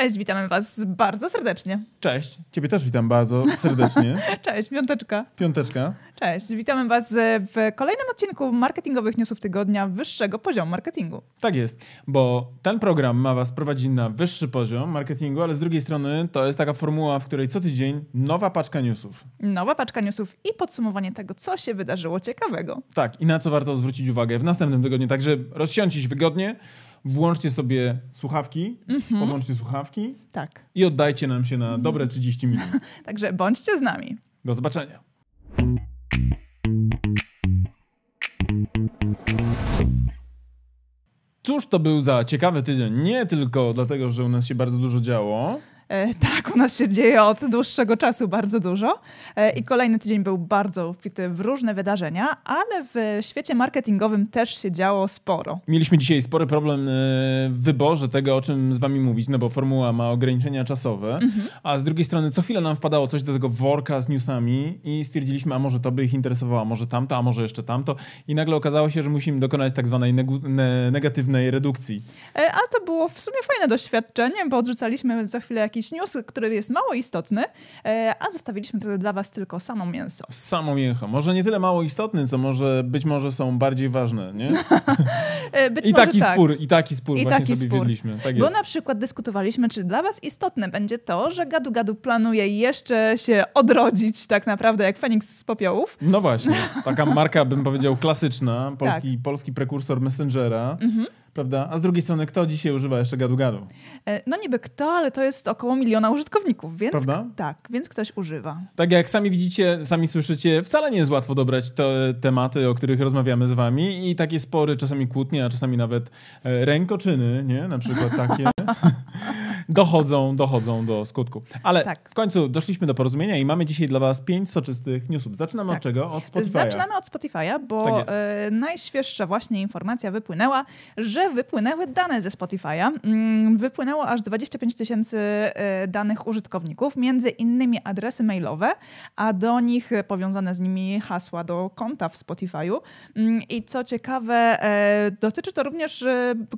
Cześć, witamy Was bardzo serdecznie. Cześć, Ciebie też witam bardzo serdecznie. Cześć, piąteczka. Piąteczka. Cześć, witamy Was w kolejnym odcinku marketingowych newsów tygodnia wyższego poziomu marketingu. Tak jest, bo ten program ma Was prowadzić na wyższy poziom marketingu, ale z drugiej strony to jest taka formuła, w której co tydzień nowa paczka newsów. Nowa paczka newsów i podsumowanie tego, co się wydarzyło ciekawego. Tak, i na co warto zwrócić uwagę w następnym tygodniu. Także rozsiądźcie się wygodnie, włączcie sobie słuchawki, Mhm. podłączcie słuchawki Tak, i oddajcie nam się na dobre 30 minut. także bądźcie z nami. Do zobaczenia. Cóż to był za ciekawy tydzień? Nie tylko dlatego, że u nas się bardzo dużo działo. E, tak, u nas się dzieje od dłuższego czasu bardzo dużo e, i kolejny tydzień był bardzo obfity w różne wydarzenia, ale w świecie marketingowym też się działo sporo. Mieliśmy dzisiaj spory problem e, w wyborze tego, o czym z wami mówić, no bo formuła ma ograniczenia czasowe, a z drugiej strony co chwilę nam wpadało coś do tego worka z newsami i stwierdziliśmy, a może to by ich interesowało, a może tamto, a może jeszcze tamto i nagle okazało się, że musimy dokonać tak zwanej negatywnej redukcji. A to było w sumie fajne doświadczenie, bo odrzucaliśmy za chwilę jakiś news, który jest mało istotny, e, a zostawiliśmy tylko dla was tylko samo mięso. Samo mięcho. Może nie tyle mało istotny, co może być może są bardziej ważne, nie? E, Być I może taki tak. spór, i taki spór I właśnie taki sobie spór. wiedliśmy. Tak Bo na przykład dyskutowaliśmy, czy dla was istotne będzie to, że Gadu Gadu planuje jeszcze się odrodzić tak naprawdę jak Feniks z popiołów. No właśnie, taka marka, bym powiedział, klasyczna, polski, Tak. polski prekursor Messengera, Mhm. Prawda? A z drugiej strony, kto dzisiaj używa jeszcze gadu-gadu? E, No niby kto, ale to jest około miliona użytkowników, więc Prawda? tak, więc ktoś używa. Tak jak sami widzicie, sami słyszycie, wcale nie jest łatwo dobrać te tematy, o których rozmawiamy z wami i takie spory, czasami kłótnie, a czasami nawet e, rękoczyny, nie? Na przykład takie, dochodzą, dochodzą do skutku. Ale Tak. w końcu doszliśmy do porozumienia i mamy dzisiaj dla was pięć soczystych newsów. Zaczynamy Tak. od czego? Od Spotify'a. Zaczynamy od Spotify'a, Tak bo jest. e, najświeższa właśnie informacja wypłynęła, że wypłynęły dane ze Spotify'a. Mm, Wypłynęło aż 25 tysięcy e, danych użytkowników, między innymi adresy mailowe, a do nich powiązane z nimi hasła do konta w Spotify'u. Mm, I co ciekawe, e, dotyczy to również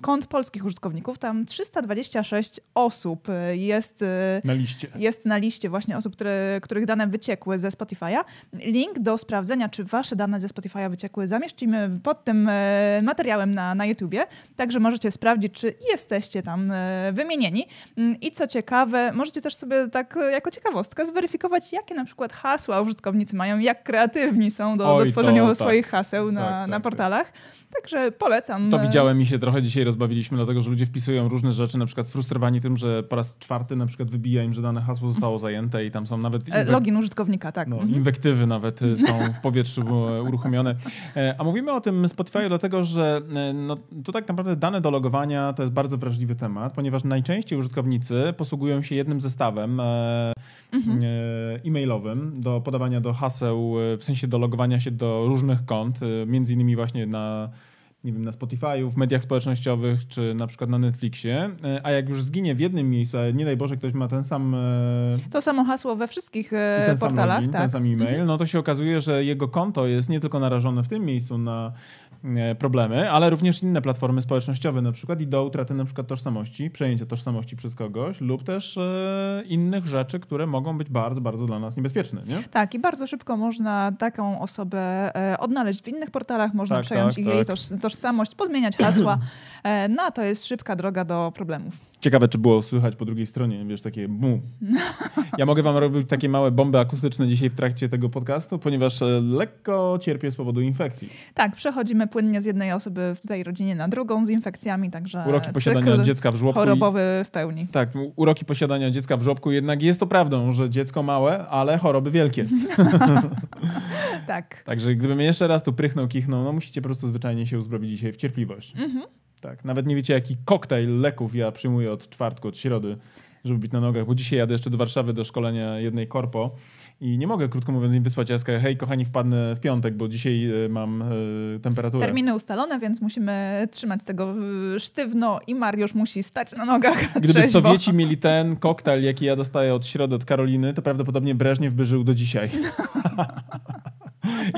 kont polskich użytkowników. Tam 326 osób e, jest e, Na liście. jest na liście właśnie osób, które, których dane wyciekły ze Spotify'a. Link do sprawdzenia, czy wasze dane ze Spotify'a wyciekły, zamieścimy pod tym e, materiałem na, na YouTubie, także możecie sprawdzić, czy jesteście tam wymienieni. Mm, I co ciekawe, możecie też sobie tak jako ciekawostkę zweryfikować, jakie na przykład hasła użytkownicy mają, jak kreatywni są do, Oj, do tworzenia to tak. swoich haseł na, Tak, tak, na tak. portalach. Także polecam. To widziałem i się trochę dzisiaj rozbawiliśmy, dlatego że ludzie wpisują różne rzeczy, na przykład sfrustrowani tym, że po raz czwarty na przykład wybija im, że dane hasło zostało zajęte i tam są nawet e, inwek- Login użytkownika, tak. no, Mhm. inwektywy nawet y, są w powietrzu uruchomione. E, A mówimy o tym Spotify dlatego, że e, no, to tak naprawdę dane do logowania to jest bardzo wrażliwy temat, ponieważ najczęściej użytkownicy posługują się jednym zestawem Mhm. e-mailowym do podawania do haseł, w sensie do logowania się do różnych kont, między innymi właśnie na nie wiem, na Spotify'u, w mediach społecznościowych, czy na przykład na Netflixie, E, a jak już zginie w jednym miejscu, a nie daj Boże, ktoś ma ten sam, e, To samo hasło we wszystkich ten sam portalach. login, tak. ten sam e-mail, no to się okazuje, że jego konto jest nie tylko narażone w tym miejscu na problemy, ale również inne platformy społecznościowe na przykład i do utraty na przykład tożsamości, przejęcia tożsamości przez kogoś lub też e, innych rzeczy, które mogą być bardzo, bardzo dla nas niebezpieczne, nie? Tak, i bardzo szybko można taką osobę e, odnaleźć w innych portalach, można Tak, przejąć tak, ich jej tak. toż, tożsamość, pozmieniać hasła. E, no, to jest szybka droga do problemów. Ciekawe, czy było słychać po drugiej stronie, wiesz, takie bum. Ja mogę wam robić takie małe bomby akustyczne dzisiaj w trakcie tego podcastu, ponieważ e, lekko cierpię z powodu infekcji. Tak, przechodzimy płynnie z jednej osoby w tej rodzinie na drugą z infekcjami, także Uroki posiadania dziecka w żłobku. i- chorobowy w pełni. Tak, uroki posiadania dziecka w żłobku, jednak jest to prawdą, że dziecko małe, ale choroby wielkie. Tak. Także gdybym jeszcze raz tu prychnął, kichnął, no musicie po prostu zwyczajnie się uzbroić dzisiaj w cierpliwość. Mhm. Tak, nawet nie wiecie, jaki koktajl leków ja przyjmuję od czwartku, od środy, żeby być na nogach, bo dzisiaj jadę jeszcze do Warszawy do szkolenia jednej korpo i nie mogę, krótko mówiąc, im wysłać jaska, hej kochani, wpadnę w piątek, bo dzisiaj e, mam e, temperaturę. Terminy ustalone, więc musimy trzymać tego e, sztywno i Mariusz musi stać na nogach Gdyby trzeźwo. Sowieci mieli ten koktajl, jaki ja dostaję od środy od Karoliny, to prawdopodobnie Breżniew by żył do dzisiaj.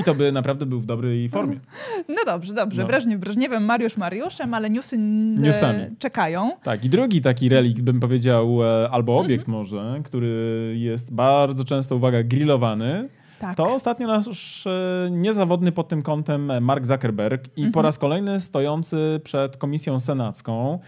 I to by naprawdę był w dobrej formie. No dobrze, dobrze. No. Breżniew Breżniewem, Mariusz Mariuszem, ale newsy Newsami. czekają. Tak, i drugi taki relikt, bym powiedział, e, albo obiekt mhm. może, który jest bardzo często, uwaga, grillowany, tak. To ostatnio nasz e, niezawodny pod tym kątem Mark Zuckerberg i mhm. po raz kolejny stojący przed Komisją Senacką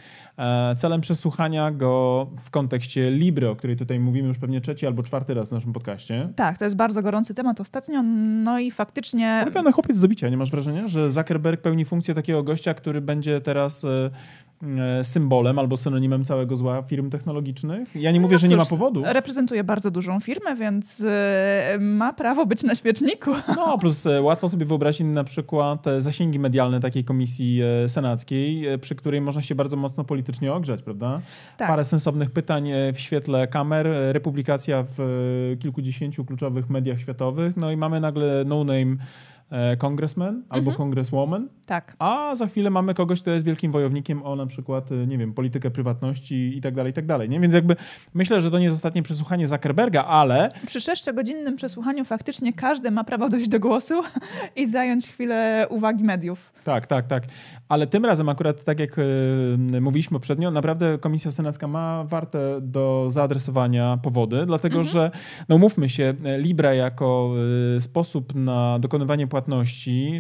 celem przesłuchania go w kontekście Libry, o której tutaj mówimy już pewnie trzeci albo czwarty raz w naszym podcaście. Tak, to jest bardzo gorący temat ostatnio, no i faktycznie... Ulubiony chłopiec do bicia, nie masz wrażenia, że Zuckerberg pełni funkcję takiego gościa, który będzie teraz e, E, symbolem albo synonimem całego zła firm technologicznych. Ja nie mówię, no że cóż, nie ma powodu. Reprezentuje bardzo dużą firmę, więc e, ma prawo być na świeczniku. No, plus e, łatwo sobie wyobrazić na przykład zasięgi medialne takiej komisji senackiej, przy której można się bardzo mocno politycznie ogrzać, prawda? Tak. Parę sensownych pytań w świetle kamer, republikacja w kilkudziesięciu kluczowych mediach światowych, no i mamy nagle no-name congressman mhm. albo congresswoman. Tak. A za chwilę mamy kogoś, kto jest wielkim wojownikiem o na przykład, e, nie wiem, politykę prywatności i tak dalej, i tak dalej. Nie? Więc jakby myślę, że to nie jest ostatnie przesłuchanie Zuckerberga, ale... Przy sześciogodzinnym przesłuchaniu faktycznie każdy ma prawo dojść do głosu i zająć chwilę uwagi mediów. Tak, tak, tak. Ale tym razem akurat, tak jak y, mówiliśmy poprzednio, naprawdę Komisja Senacka ma warte do zaadresowania powody, dlatego mhm. że, no mówmy się, Libra jako y, sposób na dokonywanie płatności,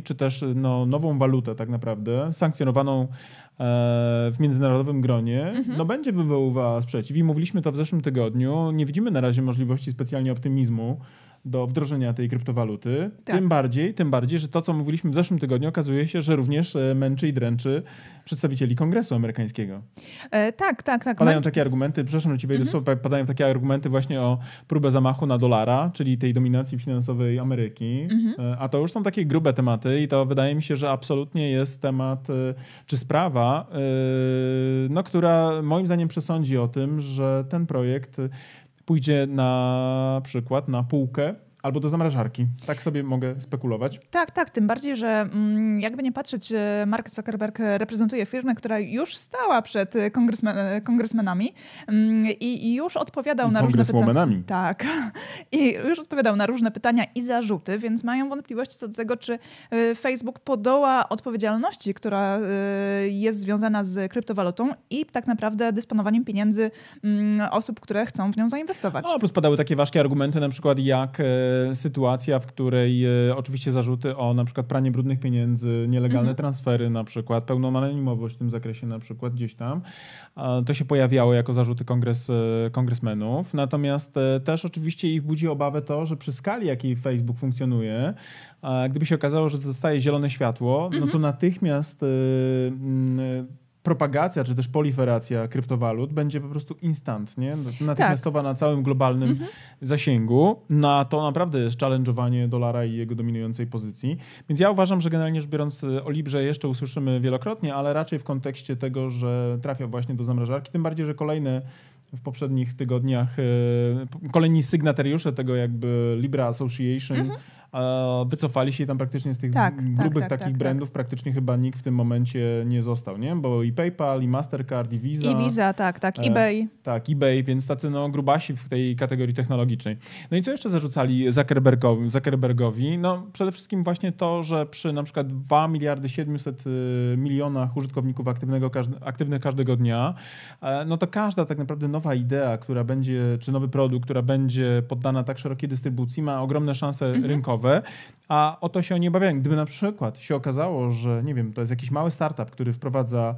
czy też no, nową walutę tak naprawdę, sankcjonowaną e, w międzynarodowym gronie, mhm. no będzie wywoływała sprzeciw. I mówiliśmy to w zeszłym tygodniu. Nie widzimy na razie możliwości specjalnie optymizmu do wdrożenia tej kryptowaluty. Tak. Tym bardziej, tym bardziej, że to, co mówiliśmy w zeszłym tygodniu, okazuje się, że również e, męczy i dręczy przedstawicieli Kongresu Amerykańskiego. E, tak, tak, tak. Padają takie argumenty, przepraszam, że ci wejdę mhm. słowo, padają takie argumenty właśnie o próbę zamachu na dolara, czyli tej dominacji finansowej Ameryki. Mhm. E, a to już są takie grube tematy i to wydaje mi się, że absolutnie jest temat, e, czy sprawa, no, która moim zdaniem przesądzi o tym, że ten projekt pójdzie na przykład na półkę albo do zamrażarki. Tak sobie mogę spekulować. Tak, tak. Tym bardziej, że mm, jakby nie patrzeć, e, Mark Zuckerberg reprezentuje firmę, która już stała przed e, kongresmen, e, kongresmenami mm, i, już odpowiadał I na różne pytania. Tak. I już odpowiadał na różne pytania i zarzuty, więc mają wątpliwości co do tego, czy Facebook podoła odpowiedzialności, która jest związana z kryptowalutą i tak naprawdę dysponowaniem pieniędzy mm, osób, które chcą w nią zainwestować. No, plus padały takie ważkie argumenty, na przykład jak sytuacja, w której e, oczywiście zarzuty o na przykład pranie brudnych pieniędzy, nielegalne mhm. transfery na przykład, pełną anonimowość w tym zakresie na przykład gdzieś tam, to się pojawiało jako zarzuty kongres, e, kongresmenów. Natomiast e, też oczywiście ich budzi obawę to, że przy skali, jakiej Facebook funkcjonuje, gdyby się okazało, że dostaje zielone światło, mhm. no to mhm. natychmiast propagacja czy też proliferacja kryptowalut będzie po prostu instantnie, natychmiastowa tak. na całym globalnym mhm. zasięgu. Na to naprawdę jest challenge'owanie dolara i jego dominującej pozycji. Więc ja uważam, że generalnie rzecz biorąc o Librze jeszcze usłyszymy wielokrotnie, ale raczej w kontekście tego, że trafia właśnie do zamrażarki, tym bardziej, że kolejne w poprzednich tygodniach e, kolejni sygnatariusze tego jakby Libra Association mhm wycofali się tam praktycznie z tych tak, tak grubych tak, takich tak, brandów, praktycznie chyba nikt w tym momencie nie został, nie? Bo i PayPal, i Mastercard, i Visa. I Visa, tak, tak, e, eBay. Tak, eBay, więc tacy no grubasi w tej kategorii technologicznej. No i co jeszcze zarzucali Zuckerbergowi? Zuckerbergowi? No przede wszystkim właśnie to, że przy na przykład 2 miliardy 700 y, milionach użytkowników aktywnego, aktywnych każdego dnia, e, no to każda tak naprawdę nowa idea, która będzie, czy nowy produkt, która będzie poddana tak szerokiej dystrybucji, ma ogromne szanse mhm. rynkowe a o to się oni obawiają. Gdyby na przykład się okazało, że nie wiem, to jest jakiś mały startup, który wprowadza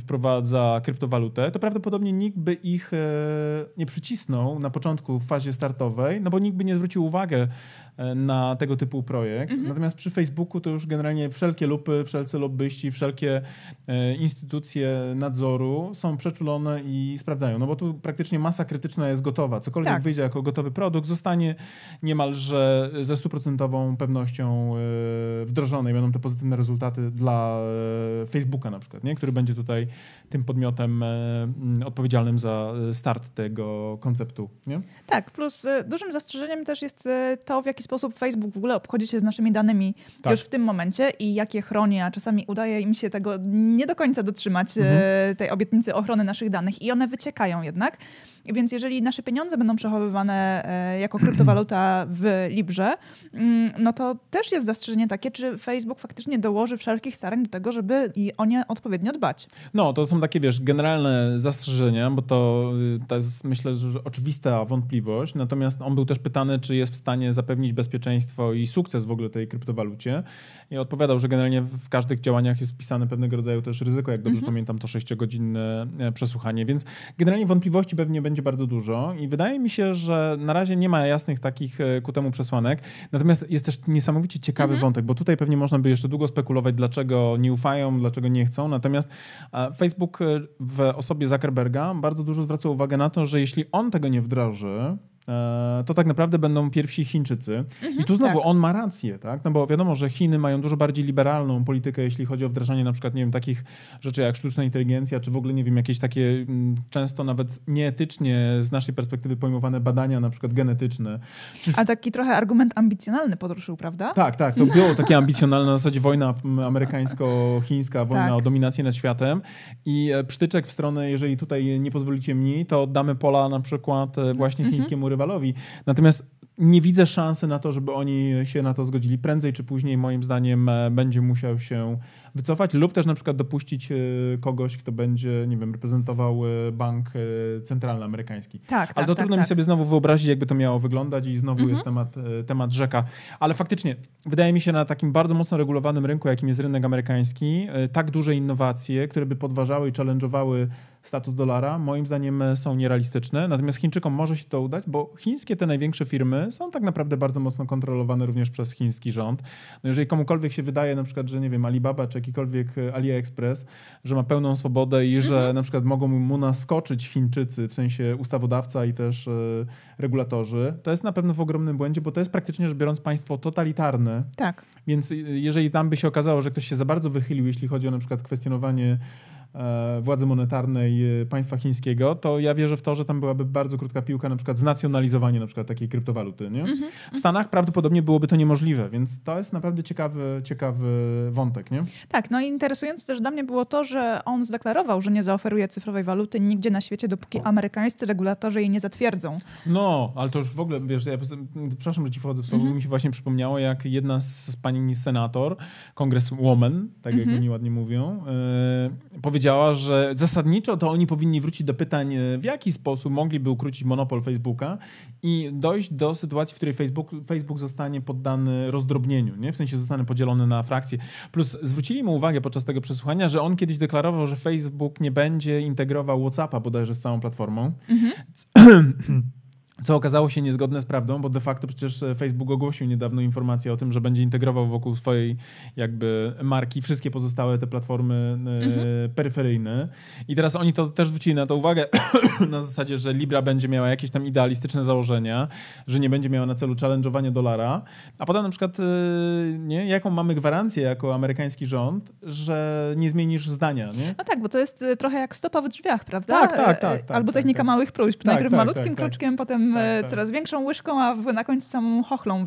wprowadza kryptowalutę, to prawdopodobnie nikt by ich e, nie przycisnął na początku w fazie startowej, no bo nikt by nie zwrócił uwagi e, na tego typu projekt. Mhm. Natomiast przy Facebooku to już generalnie wszelkie lupy, wszelcy lobbyści, wszelkie e, instytucje nadzoru są przeczulone i sprawdzają. No bo tu praktycznie masa krytyczna jest gotowa. Cokolwiek tak. wyjdzie jako gotowy produkt, zostanie niemalże ze stuprocentową pewnością wdrożone i będą te pozytywne rezultaty dla Facebooka na przykład, nie? który będzie tutaj tym podmiotem e, odpowiedzialnym za start tego konceptu. Nie? Tak, plus e, dużym zastrzeżeniem też jest e, to, w jaki sposób Facebook w ogóle obchodzi się z naszymi danymi tak. już w tym momencie i jakie chroni, a czasami udaje im się tego nie do końca dotrzymać, mhm. tej obietnicy ochrony naszych danych i one wyciekają jednak. Więc jeżeli nasze pieniądze będą przechowywane e, jako kryptowaluta w Librze, mm, no to też jest zastrzeżenie takie, czy Facebook faktycznie dołoży wszelkich starań do tego, żeby i o nie odpowiednio dbać. No, to są takie, wiesz, generalne zastrzeżenia, bo to, y, to jest myślę, że oczywista wątpliwość. Natomiast on był też pytany, czy jest w stanie zapewnić bezpieczeństwo i sukces w ogóle tej kryptowalucie. I odpowiadał, że generalnie w każdych działaniach jest wpisane pewnego rodzaju też ryzyko, jak dobrze mhm. pamiętam, to sześciogodzinne e, przesłuchanie, więc generalnie wątpliwości pewnie będzie bardzo dużo i wydaje mi się, że na razie nie ma jasnych takich e, ku temu przesłanek. Natomiast jest też niesamowicie ciekawy mhm. wątek, bo tutaj pewnie można by jeszcze długo spekulować, dlaczego nie ufają, dlaczego nie chcą. Natomiast Facebook e, w osobie Zuckerberga bardzo dużo zwraca uwagę na to, że jeśli on tego nie wdroży, to tak naprawdę będą pierwsi Chińczycy. Mhm, I tu znowu tak. on ma rację, tak? No bo wiadomo, że Chiny mają dużo bardziej liberalną politykę, jeśli chodzi o wdrażanie na przykład, nie wiem, takich rzeczy jak sztuczna inteligencja, czy w ogóle, nie wiem, jakieś takie mm, często nawet nieetycznie z naszej perspektywy pojmowane badania, na przykład genetyczne. Czy... A taki trochę argument ambicjonalny podruszył, prawda? Tak, tak. To było takie ambicjonalne na zasadzie wojna amerykańsko-chińska, wojna tak. o dominację nad światem i e, przytyczek w stronę, jeżeli tutaj nie pozwolicie mi, to oddamy pola na przykład e, właśnie mhm. Rywalowi. Natomiast nie widzę szansy na to, żeby oni się na to zgodzili. Prędzej czy później, moim zdaniem, e, będzie musiał się wycofać lub też na przykład dopuścić e, kogoś, kto będzie, nie wiem, reprezentował e, bank centralny amerykański. Tak, Ale tak, to tak, trudno tak. mi sobie znowu wyobrazić, jakby to miało wyglądać i znowu mhm. jest temat, temat rzeka. Ale faktycznie, wydaje mi się na takim bardzo mocno regulowanym rynku, jakim jest rynek amerykański, tak duże innowacje, które by podważały i challenge'owały status dolara, moim zdaniem e, są nierealistyczne. Natomiast Chińczykom może się to udać, bo chińskie te największe firmy są tak naprawdę bardzo mocno kontrolowane również przez chiński rząd. No jeżeli komukolwiek się wydaje na przykład, że nie wiem, Alibaba czy jakikolwiek e, AliExpress, że ma pełną swobodę i że mhm. na przykład mogą mu naskoczyć Chińczycy, w sensie ustawodawca i też e, regulatorzy, to jest na pewno w ogromnym błędzie, bo to jest praktycznie rzecz biorąc państwo totalitarne. Tak. Więc jeżeli tam by się okazało, że ktoś się za bardzo wychylił, jeśli chodzi o na przykład kwestionowanie władzy monetarnej e, państwa chińskiego, to ja wierzę w to, że tam byłaby bardzo krótka piłka, na przykład znacjonalizowanie na przykład takiej kryptowaluty. Nie? Mm -hmm. W Stanach prawdopodobnie byłoby to niemożliwe, więc to jest naprawdę ciekawy, ciekawy wątek. Nie? Tak, no i interesujące też dla mnie było to, że on zdeklarował, że nie zaoferuje cyfrowej waluty nigdzie na świecie, dopóki amerykańscy regulatorzy jej nie zatwierdzą. No, ale to już w ogóle, wiesz, ja przepraszam, że ci wchodzę w słowo, mm -hmm. mi się właśnie przypomniało, jak jedna z pani senator, kongreswoman, tak mm -hmm. jak mhm. oni ładnie mówią, yy, powiedziała, powiedziała, że zasadniczo to oni powinni wrócić do pytań, e, w jaki sposób mogliby ukrócić monopol Facebooka i dojść do sytuacji, w której Facebook, Facebook zostanie poddany rozdrobnieniu, nie? w sensie zostanie podzielony na frakcje. Plus zwrócili mu uwagę podczas tego przesłuchania, że on kiedyś deklarował, że Facebook nie będzie integrował WhatsAppa bodajże z całą platformą. Mhm. Co okazało się niezgodne z prawdą, bo de facto przecież e, Facebook ogłosił niedawno informację o tym, że będzie integrował wokół swojej jakby marki wszystkie pozostałe te platformy e, mhm. peryferyjne. I teraz oni to też zwrócili na to uwagę na zasadzie, że Libra będzie miała jakieś tam idealistyczne założenia, że nie będzie miała na celu challenge'owanie dolara. A potem na przykład e, nie, jaką mamy gwarancję jako amerykański rząd, że nie zmienisz zdania, nie? No tak, bo to jest trochę jak stopa w drzwiach, prawda? Tak, tak, tak. tak Albo tak, technika tak, małych próśb. Najpierw tak, malutkim tak, kroczkiem, potem tak, tak. coraz większą łyżką, a na końcu samą chochlą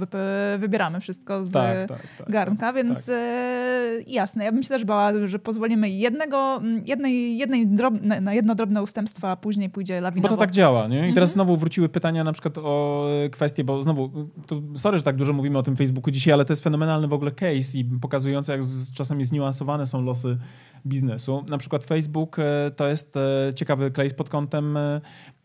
wybieramy wszystko z tak, tak, tak, garnka, więc e, jasne. Ja bym się też bała, że pozwolimy jednego, jednej, jednej drobne, na jedno drobne ustępstwo, a później pójdzie lawinowo. Bo to tak działa, nie? I teraz mhm. znowu wróciły pytania na przykład o kwestie, bo znowu, to sorry, że tak dużo mówimy o tym Facebooku dzisiaj, ale to jest fenomenalny w ogóle case i pokazujący, jak z, czasami zniuansowane są losy biznesu. Na przykład Facebook e, to jest e, ciekawy case pod kątem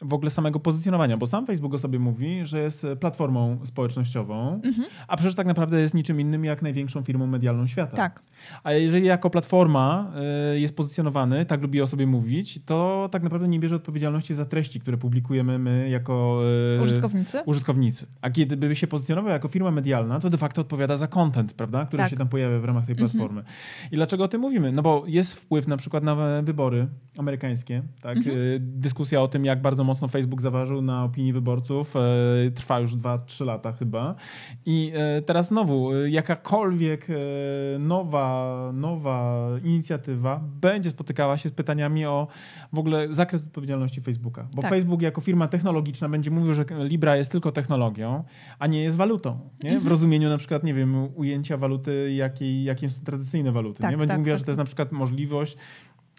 w ogóle samego pozycjonowania, bo sam Facebook o sobie mówi, że jest platformą społecznościową, mhm. a przecież tak naprawdę jest niczym innym jak największą firmą medialną świata. Tak. A jeżeli jako platforma y, jest pozycjonowany, tak lubi o sobie mówić, to tak naprawdę nie bierze odpowiedzialności za treści, które publikujemy my jako y, użytkownicy. użytkownicy. A kiedy by się pozycjonował jako firma medialna, to de facto odpowiada za content, prawda, który tak. się tam pojawia w ramach tej mhm. platformy. Mhm. I dlaczego o tym mówimy? No bo jest wpływ na przykład na wybory amerykańskie, tak? Mhm. Dyskusja o tym, jak bardzo mocno Facebook zaważył na opinii wyborców, trwa już 2-3 lata chyba. I teraz znowu, jakakolwiek nowa nowa, inicjatywa będzie spotykała się z pytaniami o w ogóle zakres odpowiedzialności Facebooka. Bo tak. Facebook jako firma technologiczna będzie mówił, że Libra jest tylko technologią, a nie jest walutą. Nie? W mhm. rozumieniu na przykład, nie wiem, ujęcia waluty, jakiej, jakie są tradycyjne waluty. Tak, nie? Będzie tak, mówiła, tak, że to jest na przykład możliwość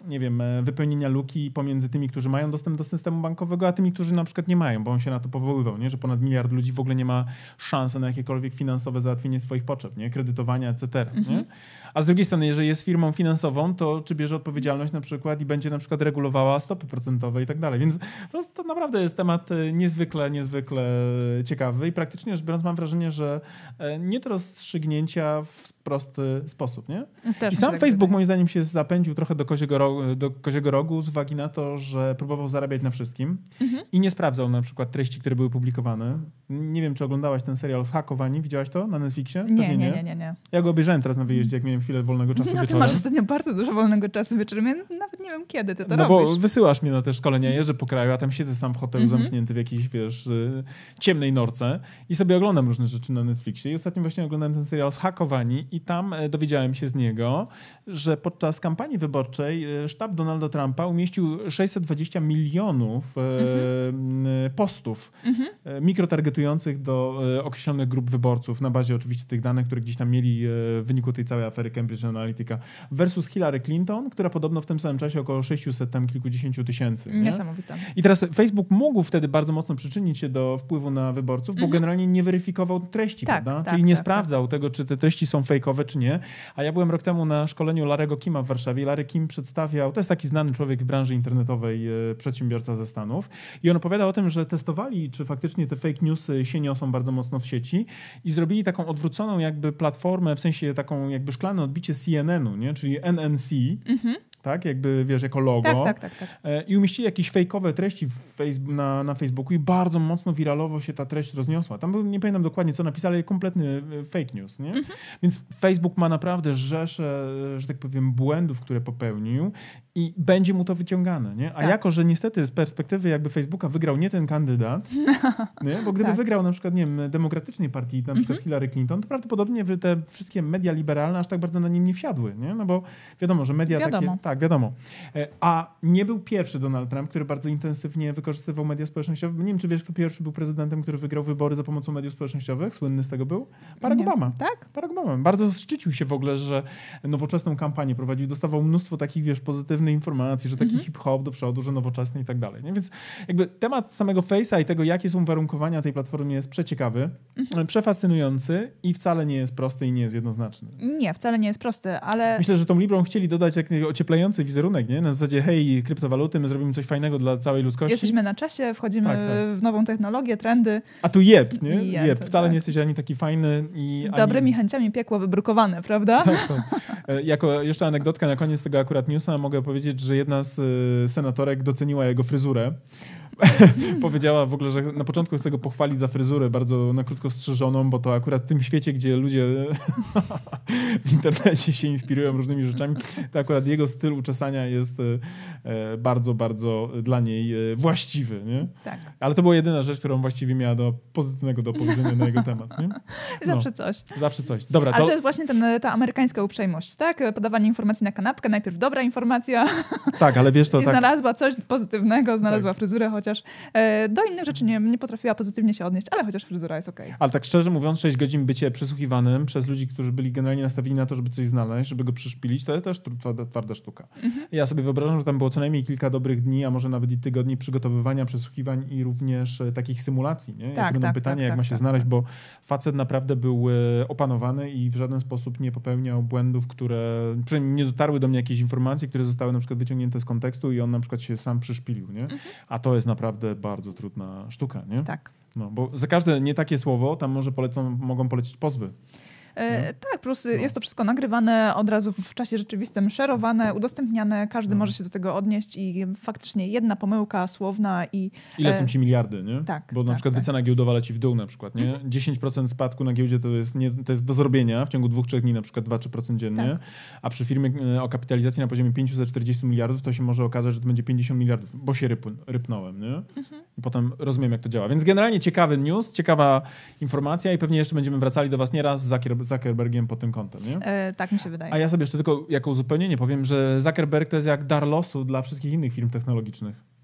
nie wiem, e, wypełnienia luki pomiędzy tymi, którzy mają dostęp do systemu bankowego, a tymi, którzy na przykład nie mają, bo on się na to powoływał, nie? że ponad miliard ludzi w ogóle nie ma szansy na jakiekolwiek finansowe załatwienie swoich potrzeb, nie? kredytowania, etc. Mhm. Nie? A z drugiej strony, jeżeli jest firmą finansową, to czy bierze odpowiedzialność na przykład i będzie na przykład regulowała stopy procentowe i tak dalej. Więc to, to naprawdę jest temat e, niezwykle, niezwykle ciekawy i praktycznie rzecz biorąc mam wrażenie, że e, nie do rozstrzygnięcia w prosty sposób. Nie? Też I sam tak Facebook moim zdaniem się zapędził trochę do koziego, rogu, do koziego rogu z uwagi na to, że próbował zarabiać na wszystkim mhm. i nie sprawdzał na przykład treści, które były publikowane. Nie wiem, czy oglądałaś ten serial Zhakowani, widziałaś to na Netflixie? Nie, nie, nie, nie, nie. Ja go obejrzałem teraz na wyjeździe, jak miałem chwilę wolnego czasu no, wieczorem. Ty masz ostatnio bardzo dużo wolnego czasu wieczorem. Ja nawet nie wiem, kiedy ty to no robisz. bo wysyłasz mnie na te szkolenia, jeżdżę po kraju, a tam siedzę sam w hotelu mhm. zamknięty w jakiejś, wiesz, y, ciemnej norce i sobie oglądam różne rzeczy na Netflixie. I ostatnio właśnie oglądałem ten serial Zhakowani i tam e, dowiedziałem się z niego, że podczas kampanii wyborczej e, sztab Donalda Trumpa umieścił 620 milionów e, mhm. postów mhm. mikrotargetujących do określonych grup wyborców na bazie oczywiście tych danych, które gdzieś tam mieli w wyniku tej całej afery Cambridge Analytica versus Hillary Clinton, która podobno w tym samym czasie około 600 tam kilkudziesięciu tysięcy. Nie? Niesamowite. I teraz Facebook mógł wtedy bardzo mocno przyczynić się do wpływu na wyborców, bo mhm. generalnie nie weryfikował treści, tak, prawda? Tak, Czyli nie tak, sprawdzał tak. tego, czy te treści są fejkowe, czy nie. A ja byłem rok temu na szkoleniu Larego Kima w Warszawie. Larry Kim to jest taki znany człowiek w branży internetowej, e, przedsiębiorca ze Stanów. I on opowiada o tym, że testowali, czy faktycznie te fake newsy się niosą bardzo mocno w sieci i zrobili taką odwróconą jakby platformę, w sensie taką jakby szklane odbicie CNN-u, nie? czyli NNC, mhm tak? Jakby, wiesz, jako logo. Tak, tak, tak. tak. E, I umieścili jakieś fejkowe treści na, na Facebooku i bardzo mocno wiralowo się ta treść rozniosła. Tam nie pamiętam dokładnie, co napisali, ale kompletny e, fake news, nie? Mhm. Więc Facebook ma naprawdę rzesze, że tak powiem, błędów, które popełnił i będzie mu to wyciągane, nie? A tak. jako, że niestety z perspektywy jakby Facebooka wygrał nie ten kandydat, nie? bo gdyby tak. wygrał na przykład, nie wiem, demokratycznej partii, na przykład mhm. Hillary Clinton, to prawdopodobnie te wszystkie media liberalne aż tak bardzo na nim nie wsiadły, nie? No bo wiadomo, że media wiadomo. takie... Tak, wiadomo. E, a nie był pierwszy Donald Trump, który bardzo intensywnie wykorzystywał media społecznościowe. Nie wiem, czy wiesz, kto pierwszy był prezydentem, który wygrał wybory za pomocą mediów społecznościowych. Słynny z tego był? Barack nie. Obama. Tak? Barack Obama. Bardzo szczycił się w ogóle, że nowoczesną kampanię prowadził. Dostawał mnóstwo takich, wiesz, pozytywnych informacji, że taki mhm. hip-hop do przodu, że nowoczesny i tak dalej. Nie? Więc jakby temat samego Face'a i tego, jakie są uwarunkowania tej platformy jest przeciekawy, mhm. przefascynujący i wcale nie jest prosty i nie jest jednoznaczny. Nie, wcale nie jest prosty, ale... Myślę, że tą Librą chcieli dodać jak ocieplający wizerunek, nie? Na zasadzie, hej, kryptowaluty, my zrobimy coś fajnego dla całej ludzkości. Jesteśmy na czasie, wchodzimy tak, tak. w nową technologię, trendy. A tu jeb, nie? Jeb, jeb. Wcale tak. nie jesteś ani taki fajny i... Dobrymi ani... chęciami piekło wybrukowane, prawda? Tak, tak. E, jako jeszcze anegdotka na koniec tego akurat newsa mogę powiedzieć, że jedna z e, senatorek doceniła jego fryzurę. powiedziała w ogóle, że na początku chcę go pochwalić za fryzurę bardzo na krótko strzyżoną, bo to akurat w tym świecie, gdzie ludzie w internecie się inspirują różnymi rzeczami, to akurat jego styl uczesania jest e, bardzo, bardzo dla niej e, właściwy. Nie? Tak. Ale to była jedyna rzecz, którą właściwie miała do pozytywnego do powiedzenia na jego temat. Nie? No. Zawsze coś. Zawsze coś. Dobra, Ale to, to jest właśnie ten, ta amerykańska uprzejmość, tak? Podawanie informacji na kanapkę, najpierw dobra informacja. Tak, ale wiesz to I tak... znalazła coś pozytywnego, znalazła tak. fryzurę, choć chociaż e, do innych rzeczy nie, nie potrafiła pozytywnie się odnieść, ale chociaż fryzura jest okej. Okay. Ale tak szczerze mówiąc, 6 godzin bycie przesłuchiwanym przez ludzi, którzy byli generalnie nastawieni na to, żeby coś znaleźć, żeby go przyszpilić, to jest też twarda, twarda sztuka. Mhm. Ja sobie wyobrażam, że tam było co najmniej kilka dobrych dni, a może nawet i tygodni przygotowywania przesłuchiwań i również e, takich symulacji. Nie? Tak, będą tak, pytania, tak, jak tak, ma się tak, znaleźć, tak. bo facet naprawdę był e, opanowany i w żaden sposób nie popełniał błędów, które przynajmniej nie dotarły do mnie jakieś informacje, które zostały na przykład wyciągnięte z kontekstu i on na przykład się sam przyszpilił. Nie? Mhm. A to jest naprawdę bardzo trudna sztuka, nie? Tak. No, bo za każde nie takie słowo tam może polecą, mogą polecieć pozwy. E, tak, plus no. jest to wszystko nagrywane od razu w czasie rzeczywistym, szerowane, udostępniane, każdy no. może się do tego odnieść i faktycznie jedna pomyłka słowna i... I lecą ci miliardy, nie? Tak. Bo na tak, przykład tak. wycena giełdowa leci w dół na przykład, nie? Mhm. 10% spadku na giełdzie to jest, nie, to jest do zrobienia w ciągu dwóch, trzech dni, na przykład 2-3% dziennie, tak. a przy firmie e, o kapitalizacji na poziomie 540 miliardów to się może okazać, że to będzie 50 miliardów, bo się ryp, rypnąłem, nie? Mhm. I potem rozumiem, jak to działa. Więc generalnie ciekawy news, ciekawa informacja i pewnie jeszcze będziemy wracali do was nieraz z Zuckerbergiem po tym kątem, nie? E, tak mi się wydaje. A ja sobie jeszcze tylko jako uzupełnienie powiem, że Zuckerberg to jest jak dar losu dla wszystkich innych firm technologicznych.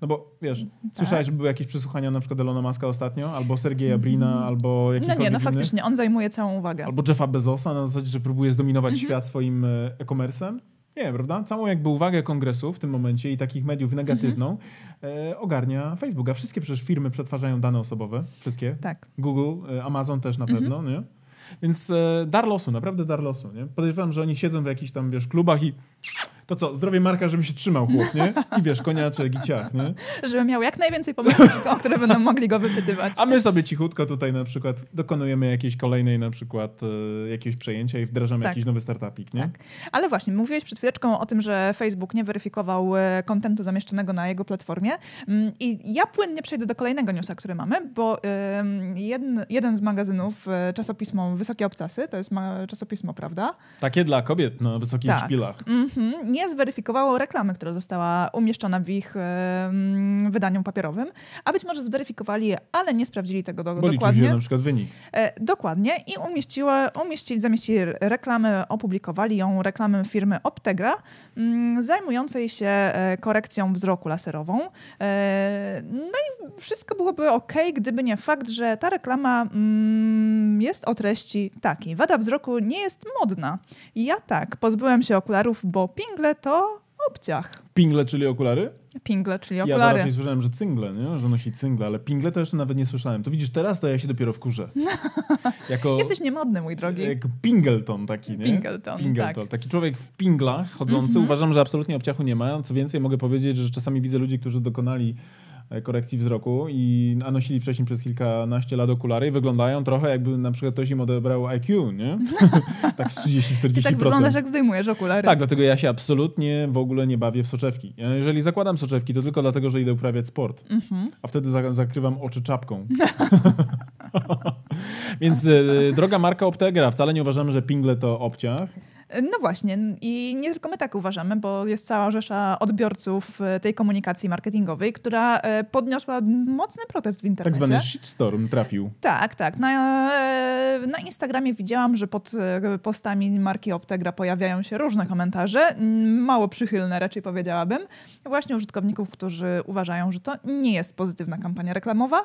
No bo wiesz, tak. słyszałeś, że były jakieś przesłuchania na przykład Elona Muska ostatnio, albo Sergeja Brina, mm. albo jakikolwiek No nie, no faktycznie, on zajmuje całą uwagę. Albo Jeffa Bezosa na zasadzie, że próbuje zdominować mm -hmm. świat swoim e-commerce'em. Nie, prawda? Całą jakby uwagę kongresu w tym momencie i takich mediów negatywną e, ogarnia Facebook. A wszystkie przecież firmy przetwarzają dane osobowe. Wszystkie. Tak. Google, e, Amazon też na pewno, nie? Więc e, dar losu, naprawdę dar losu, nie? Podejrzewam, że oni siedzą w jakichś tam, wiesz, klubach i to co, zdrowie Marka, żeby się trzymał chłop, nie? I wiesz, koniaczek i ciach, nie? Żeby miał jak najwięcej pomysłów, o które będą mogli go wypytywać. A my sobie cichutko tutaj na przykład dokonujemy jakiejś kolejnej na przykład e, jakiegoś przejęcia i wdrażamy Tak. jakiś nowy startupik, nie? Tak. Ale właśnie, mówiłeś przed chwileczką o tym, że Facebook nie weryfikował e, kontentu zamieszczonego na jego platformie. Mm, I ja płynnie przejdę do kolejnego newsa, który mamy, bo jeden, jeden z magazynów, e, czasopismo Wysokie Obcasy, to jest ma- czasopismo, prawda? Takie dla kobiet na wysokich Tak. szpilach. Mhm. Nie zweryfikowało reklamy, która została umieszczona w ich em, wydaniu papierowym, a być może zweryfikowali je, ale nie sprawdzili tego do, Bo dokładnie. się na przykład wynik. E, dokładnie i umieściła, umieścili, zamieścili reklamę, opublikowali ją reklamę firmy Optegra, mm, zajmującej się e, korekcją wzroku laserową. E, no i wszystko byłoby ok, gdyby nie fakt, że ta reklama mm, jest o treści takiej. Wada wzroku nie jest modna. Ja tak, pozbyłem się okularów, bo pingle to obciach. Pingle, czyli okulary? Pingle, czyli Ja okulary. raczej słyszałem, że cyngle, nie? że nosi cyngle, ale pingle to jeszcze nawet nie słyszałem. To widzisz, teraz to ja się dopiero wkurzę. Jako, Jesteś niemodny, mój drogi. jak Pingleton taki, nie? Pingleton, Pingleton. tak. Taki człowiek w pinglach chodzący. Mhm. Uważam, że absolutnie obciachu nie ma. Co więcej, mogę powiedzieć, że czasami widzę ludzi, którzy dokonali korekcji wzroku i a nosili wcześniej przez kilkanaście lat okulary i wyglądają trochę jakby na przykład ktoś im odebrał IQ, nie? tak z 30-40%. Ty tak wyglądasz, jak zdejmujesz okulary. Tak, dlatego ja się absolutnie w ogóle nie bawię w soczewki. Jeżeli zakładam soczewki, to tylko dlatego, że idę uprawiać sport. Mhm. A wtedy za zakrywam oczy czapką. Więc e, droga marka Optegra, wcale nie uważamy, że pingle to obciach. No właśnie, i nie tylko my tak uważamy, bo jest cała rzesza odbiorców e, tej komunikacji marketingowej, która e, podniosła mocny protest w Tak internecie. zwany shitstorm trafił. Tak, tak. Na, e, na Instagramie widziałam, że pod postami marki Optegra pojawiają się różne komentarze, mało przychylne raczej powiedziałabym, właśnie użytkowników, którzy uważają, że to nie jest pozytywna kampania reklamowa,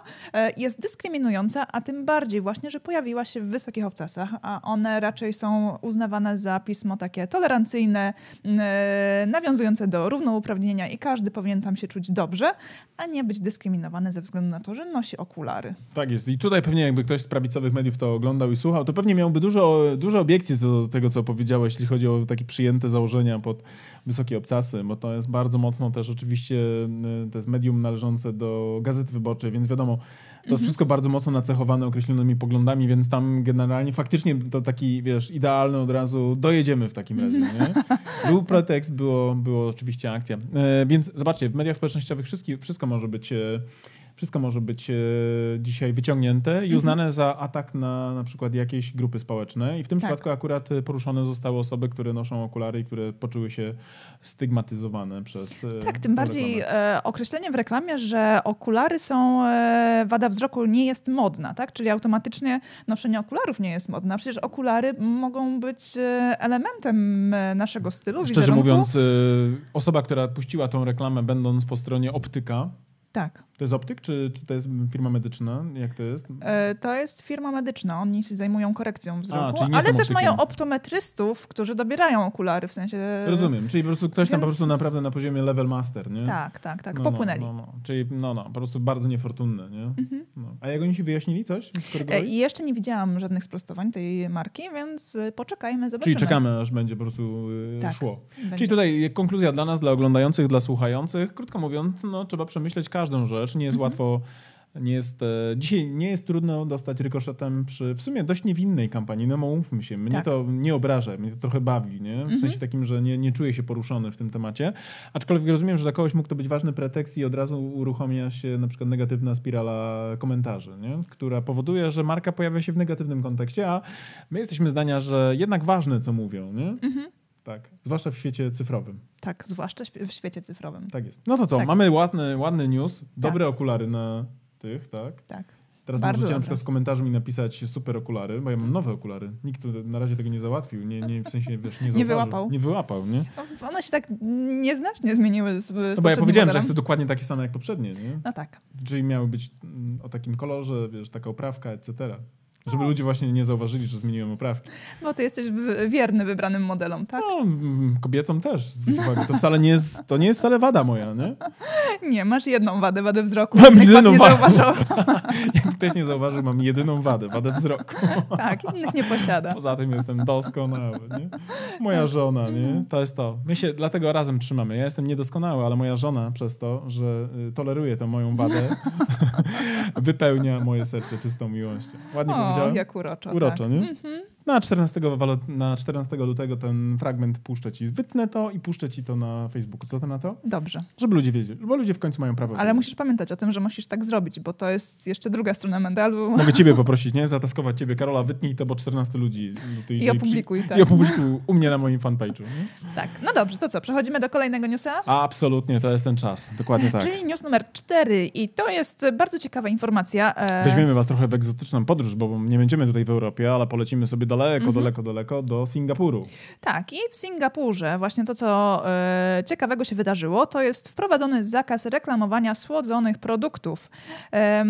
jest dyskryminująca, a tym bardziej właśnie, że pojawiła się w wysokich obcasach, a one raczej są uznawane za pismo takie tolerancyjne, m, e, nawiązujące do równouprawnienia i każdy powinien tam się czuć dobrze, a nie być dyskryminowany ze względu na to, że nosi okulary. Tak jest. I tutaj pewnie jakby ktoś z prawicowych mediów to oglądał i słuchał, to pewnie miałby dużo, dużo obiekcji do tego, co powiedziałeś, jeśli chodzi o takie przyjęte założenia pod wysokie obcasy, bo to jest bardzo mocno też oczywiście, y, to jest medium należące do Gazety Wyborczej, więc wiadomo, to wszystko bardzo mocno nacechowane określonymi poglądami, więc tam generalnie faktycznie to taki, wiesz, idealny od razu dojedziemy w takim razie, nie? Był pretekst, było, było oczywiście akcja. E, więc zobaczcie, w mediach społecznościowych wszystko, wszystko może być... Wszystko może być e, dzisiaj wyciągnięte i uznane za atak na na przykład jakieś grupy społeczne. I w tym Tak. przypadku akurat poruszone zostały osoby, które noszą okulary i które poczuły się stygmatyzowane przez. e, Tak, tym bardziej reklamę. e, określenie w reklamie, że okulary są, wada wzroku nie jest modna, tak? Czyli automatycznie noszenie okularów nie jest modne. Przecież okulary mogą być elementem naszego stylu, Szczerze wizerunku. mówiąc, osoba, która puściła tą reklamę, będąc po stronie optyka, Tak. to jest optyk, czy, czy to jest firma medyczna? Jak to jest? E, To jest firma medyczna, oni się zajmują korekcją wzroku, nie ale też optykiem. mają optometrystów, którzy dobierają okulary, w sensie... Rozumiem, czyli po prostu ktoś tam po więc- prostu naprawdę na poziomie level master, nie? Tak, tak, tak, No, popłynęli. No, no, no. Czyli no, no, po prostu bardzo niefortunne, nie? Mhm. No. A jak oni się wyjaśnili coś? E, jeszcze nie widziałam żadnych sprostowań tej marki, więc e, poczekajmy, zobaczymy. Czyli czekamy, aż będzie po prostu y, Tak. szło. Będzie. Czyli tutaj konkluzja dla nas, dla oglądających, dla słuchających. Krótko mówiąc, no, trzeba przemyśleć każdą rzecz. Nie jest Mhm. łatwo. Nie jest, e, dzisiaj nie jest trudno dostać rykoszetem przy w sumie dość niewinnej kampanii. No mówmy się, mnie Tak. to nie obraża, mnie to trochę bawi, nie? W Mhm. sensie takim, że nie, nie czuję się poruszony w tym temacie. Aczkolwiek rozumiem, że dla kogoś mógł to być ważny pretekst i od razu uruchamia się na przykład negatywna spirala komentarzy, nie? która powoduje, że marka pojawia się w negatywnym kontekście, a my jesteśmy zdania, że jednak ważne, co mówią, nie? Mhm. Tak, zwłaszcza w świecie cyfrowym. Tak, zwłaszcza w świecie cyfrowym. Tak jest. No to co, Tak mamy ładny, ładny news, dobre okulary na tych, tak? Tak. Teraz Bardzo możecie na dobre. przykład w komentarzu mi napisać super okulary, bo ja mam nowe okulary. Nikt na razie tego nie załatwił, nie, nie w sensie, wiesz, nie, zauważył. wyłapał. Nie wyłapał, nie? No, One się tak nieznacznie zmieniły z, To bo ja powiedziałem, że modelem. chcę dokładnie takie same jak poprzednie, nie? No tak. Czyli miały być mm, o takim kolorze, wiesz, taka oprawka, etc. Żeby ludzie właśnie nie zauważyli, że zmieniłem oprawki. Bo ty jesteś wierny wybranym modelom, tak? No, kobietom też, uwagę. To wcale nie jest, to nie jest wcale wada moja, nie? Nie, masz jedną wadę, wadę wzroku. Mam jedyną nie wadę. Jak ktoś nie zauważył, mam jedyną wadę, wadę wzroku. Tak, innych nie posiada. Poza tym jestem doskonały, nie? Moja żona, nie? To jest to. My się dlatego razem trzymamy. Ja jestem niedoskonały, ale moja żona przez to, że y, toleruje tę moją wadę, wypełnia moje serce czystą miłością. Ładnie o, powiedziałem? Jak uroczo. Uroczo, tak. nie? Mhm. Na 14, na 14 lutego ten fragment puszczę ci. Wytnę to i puszczę ci to na Facebooku. Co ty na to? Dobrze. Żeby ludzie wiedzieli, bo ludzie w końcu mają prawo Ale wiedzieć. musisz pamiętać o tym, że musisz tak zrobić, bo to jest jeszcze druga strona medalu. Mogę ciebie poprosić, nie? Zataskować ciebie. Karola, wytnij to, bo 14 ludzi. I opublikuj, tak. I opublikuj u mnie na moim fanpage'u. Tak. No dobrze, to co? Przechodzimy do kolejnego newsa? Absolutnie, to jest ten czas. Dokładnie tak. Czyli news numer 4 i to jest bardzo ciekawa informacja. E, Weźmiemy was trochę w egzotyczną podróż, bo nie będziemy tutaj w Europie, ale polecimy sobie daleko, mhm. daleko, daleko do Singapuru. Tak, i w Singapurze właśnie to, co e, ciekawego się wydarzyło, to jest wprowadzony zakaz reklamowania słodzonych produktów. E,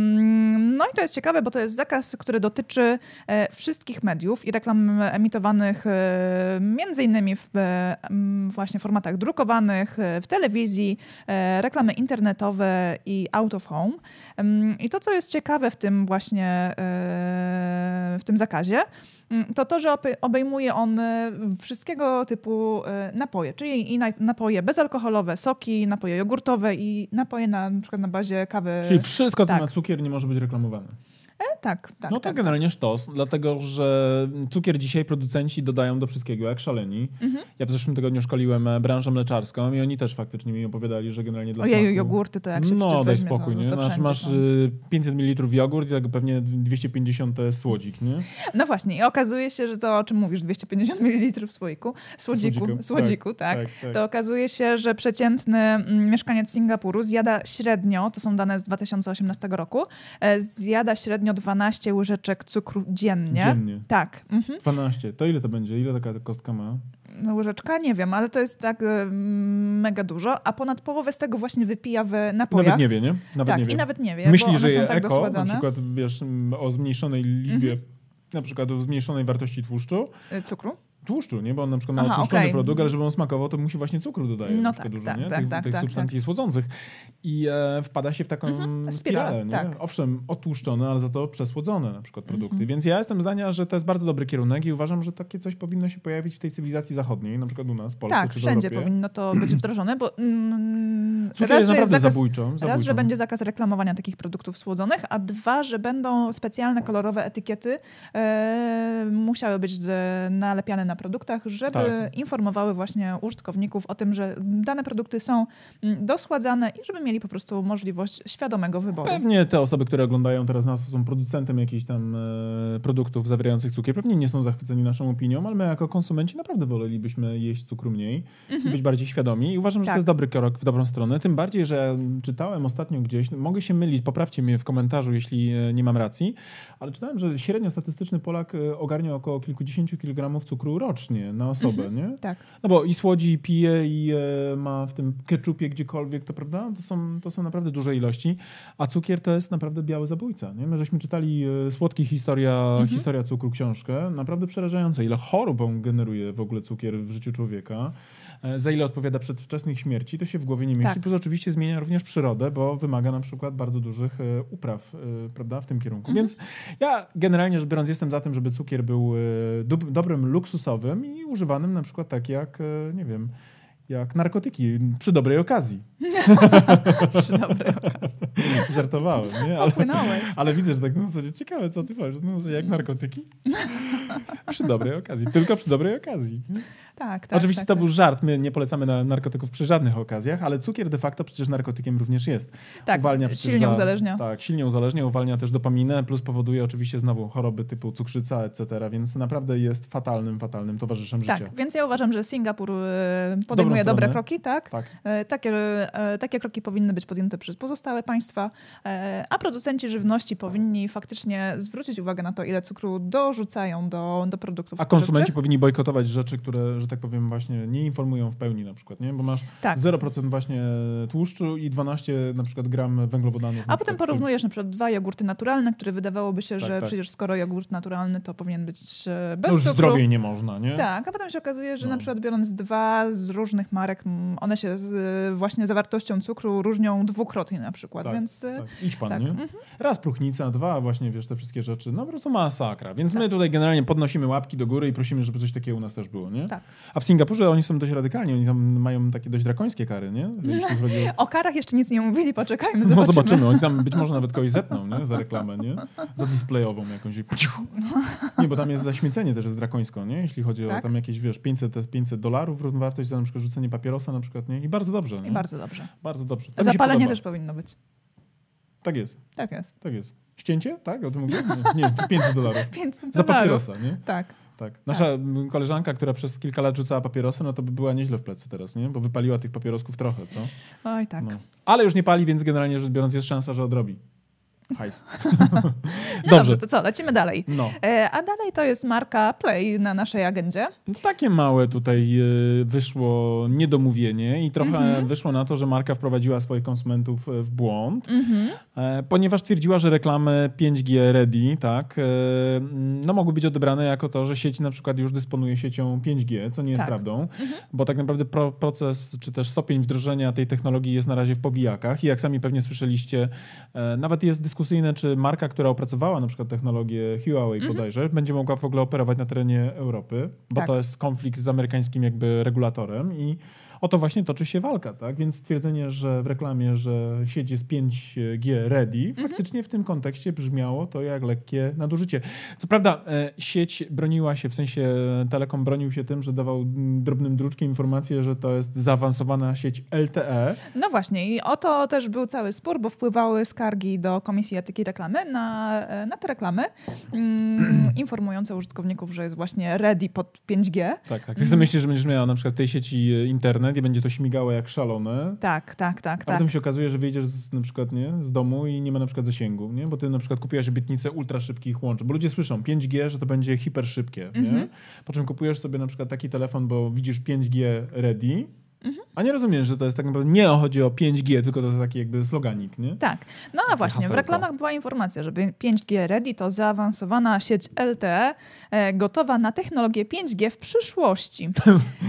no i to jest ciekawe, bo to jest zakaz, który dotyczy e, wszystkich mediów i reklam emitowanych e, między innymi w e, właśnie formatach drukowanych, e, w telewizji, reklamy internetowe i out of home. I to, co jest ciekawe w tym właśnie w tym zakazie, to to, że obejmuje on e, wszystkiego typu e, napoje, czyli i napoje bezalkoholowe, soki, napoje jogurtowe i napoje na, na przykład na bazie kawy. Czyli wszystko, co tak. ma cukier, nie może być reklamowane. E, tak, tak. No to tak, generalnie tak. sztos, dlatego że cukier dzisiaj producenci dodają do wszystkiego, jak szaleni. Mhm. Ja w zeszłym tygodniu szkoliłem branżę mleczarską i oni też faktycznie mi opowiadali, że generalnie dla Ojeju, smaku... jogurty to jak się No, daj spokój, to, nie? To masz, masz 500 ml jogurt i tak pewnie 250 to jest słodzik, nie? No właśnie i okazuje się, że to, o czym mówisz, 250 ml w słoiku, słodziku, słodziku, słodziku tak, tak, tak, to okazuje się, że przeciętny mm, mieszkaniec Singapuru zjada średnio, to są dane z 2018 roku, e, zjada średnio średnio 12 łyżeczek cukru dziennie. Dziennie? Tak. Mhm. 12. To ile to będzie? Ile taka kostka ma? No, łyżeczka? Nie wiem, ale to jest tak y, mega dużo, a ponad połowę z tego właśnie wypija w napojach. Nawet nie wie, nie? Nawet tak, nie wie. i nawet nie wie, Myśli, bo że są tak eko, dosładzane. na przykład wiesz, o zmniejszonej liczbie, mhm. na przykład o zmniejszonej wartości tłuszczu. Y, cukru? Tłuszczu, nie? Bo on na przykład ma Aha, tłuszczony okay. produkt, ale żeby on smakował, to musi właśnie cukru dodaje no tak, dużo, tak, nie? Tak, tych, tak, tych tak, substancji tak. słodzących. I e, wpada się w taką mhm, spiralę, nie? Tak. Owszem, otłuszczone, ale za to przesłodzone na przykład produkty. Mhm. Więc ja jestem zdania, że to jest bardzo dobry kierunek i uważam, że takie coś powinno się pojawić w tej cywilizacji zachodniej, na przykład u nas, w Polsce tak, czy w wszędzie Europie. powinno to być wdrożone, bo mm, Cukier raz, jest naprawdę zakaz, zabójczą, zabójczą. Raz, że będzie zakaz reklamowania takich produktów słodzonych, a dwa, że będą specjalne kolorowe etykiety e, musiały być nalepiane na produktach, żeby tak. informowały właśnie użytkowników o tym, że dane produkty są mm, doschładzane i żeby mieli po prostu możliwość świadomego wyboru. Pewnie te osoby, które oglądają teraz nas, są producentem jakichś tam e, produktów zawierających cukier, pewnie nie są zachwyceni naszą opinią, ale my jako konsumenci naprawdę wolelibyśmy jeść cukru mniej mhm. i być bardziej świadomi. I uważam, że tak. to jest dobry krok w dobrą stronę. Tym bardziej, że czytałem ostatnio gdzieś, no, mogę się mylić, poprawcie mnie w komentarzu, jeśli e, nie mam racji, ale czytałem, że średnio statystyczny Polak e, ogarnia około kilkudziesięciu kilogramów cukru rocznie na osobę, mhm. nie? Tak. No bo i słodzi, i pije, i e, ma w tym ketchupie gdziekolwiek, to prawda? To są, to są naprawdę duże ilości, a cukier to jest naprawdę biały zabójca. Nie? My żeśmy czytali e, Słodki historia, mhm. historia cukru książkę, naprawdę przerażające, ile chorób on generuje w ogóle cukier w życiu człowieka. E, za ile odpowiada przedwczesnych śmierci, to się w głowie nie mieści. Tak. Plus oczywiście zmienia również przyrodę, bo wymaga na przykład bardzo dużych e, upraw e, prawda, w tym kierunku. Mhm. Więc ja generalnie rzecz biorąc jestem za tym, żeby cukier był dobrym luksusowym i używanym na przykład tak jak, nie wiem, jak narkotyki przy dobrej okazji. przy dobrej okazji. Żartowałem, nie? Ale, ale widzę, że tak na zasadzie ciekawe, co ty powiesz. No, jak narkotyki? przy dobrej okazji. Tylko przy dobrej okazji. Tak, tak. Oczywiście tak, to tak. był żart. My nie polecamy na narkotyków przy żadnych okazjach, ale cukier de facto przecież narkotykiem również jest. Tak, uwalnia silnie za, uzależnia. Tak, silnie uzależnia, uwalnia też dopaminę, plus powoduje oczywiście znowu choroby typu cukrzyca, etc., więc naprawdę jest fatalnym, fatalnym towarzyszem tak, życia. Tak, więc ja uważam, że Singapur e, podejmuje dobre kroki, tak? tak. E, takie, e, takie kroki powinny być podjęte przez pozostałe państwa, a producenci żywności powinni faktycznie zwrócić uwagę na to, ile cukru dorzucają do, do produktów A konsumenci powinni bojkotować rzeczy, które, tak powiem, właśnie nie informują w pełni na przykład, nie? Bo masz Tak. 0% właśnie tłuszczu i 12 na przykład gram węglowodanów. A potem porównujesz na przykład dwa jogurty naturalne, które wydawałoby się, Tak, że tak. przecież skoro jogurt naturalny, to powinien być e, czymś. bez No już cukru. zdrowiej nie można, nie? Tak, a potem się okazuje, że No. na przykład biorąc dwa z różnych marek, one się z, właśnie zawartością cukru różnią dwukrotnie na przykład, Tak, więc e, Tak. Idź pan, tak. nie? mhm. Raz próchnica, dwa właśnie, wiesz, te wszystkie rzeczy. No po prostu masakra. Więc Tak. my tutaj generalnie podnosimy łapki do góry i prosimy, żeby coś takiego u nas też było, nie? tak. A w Singapurze oni są dość radykalni, oni tam mają takie dość drakońskie kary, nie? Jeśli o... O karach jeszcze nic nie mówili, poczekajmy, No zobaczymy. zobaczymy, oni tam być może nawet kogoś zetną, nie? Za reklamę, nie? Za displayową jakąś. Nie, bo tam jest zaśmiecenie też jest drakońsko, nie? Jeśli chodzi o Tak? tam jakieś, wiesz, 500, 500 dolarów równowartość za na przykład rzucenie papierosa na przykład, nie? I bardzo dobrze, nie? I bardzo dobrze. Bardzo dobrze. Zapalenie też powinno być. Tak jest, Tak jest. tak jest. Ścięcie? Tak? O tym mówię? Nie, nie 500 dolarów. 500 Za dolarów. papierosa, nie? Tak. Tak. Nasza m, koleżanka, która przez kilka lat rzucała papierosy, no to by była nieźle w plecy teraz, nie? Bo wypaliła tych papierosków trochę, co? Oj, tak. No. Ale już nie pali, więc generalnie rzecz biorąc jest szansa, że odrobi. Hajs. No dobrze, to co, lecimy dalej. No. E, a dalej to jest marka Play na naszej agendzie. No Takie małe tutaj y, wyszło niedomówienie i trochę Mhm. wyszło na to, że marka wprowadziła swoich konsumentów e, w błąd, Mhm. e, ponieważ twierdziła, że reklamy 5G ready, tak, e, no mogły być odebrane jako to, że sieć na przykład już dysponuje siecią 5G, co nie jest Tak. prawdą, bo tak naprawdę pro, proces czy też stopień wdrożenia tej technologii jest na razie w powijakach i jak sami pewnie słyszeliście, e, nawet jest dyskusyjne, czy marka, która opracowała na przykład technologię Huawei bodajże, będzie mogła w ogóle operować na terenie Europy, bo Tak. to jest konflikt z amerykańskim jakby regulatorem i o to właśnie toczy się walka, tak? Więc stwierdzenie, że w reklamie, że sieć jest 5G ready, faktycznie w tym kontekście brzmiało to jak lekkie nadużycie. Co prawda e, sieć broniła się, w sensie Telekom bronił się tym, że dawał drobnym druczkiem informację, że to jest zaawansowana sieć LTE. No właśnie, i o to też był cały spór, bo wpływały skargi do Komisji Etyki Reklamy na, e, na te reklamy, mm, informujące użytkowników, że jest właśnie ready pod 5G. Tak, tak. Ty myślisz, że będziesz miała na przykład w tej sieci e, internet i będzie to śmigało jak szalone, Tak, tak, tak, A tak. potem się okazuje, że wyjdziesz z, na przykład nie, z domu i nie ma na przykład zasięgu, nie? bo ty na przykład kupiłaś obietnicę ultra szybkich łączy, bo ludzie słyszą 5G, że to będzie hiper szybkie, nie? Mhm. po czym kupujesz sobie na przykład taki telefon, bo widzisz 5G ready, Mhm. a nie rozumiesz, że to jest tak naprawdę nie chodzi o 5G, tylko to jest taki jakby sloganik, nie? Tak. No a właśnie, w hasełko. reklamach była informacja, że 5G Ready to zaawansowana sieć LTE e, gotowa na technologię 5G w przyszłości.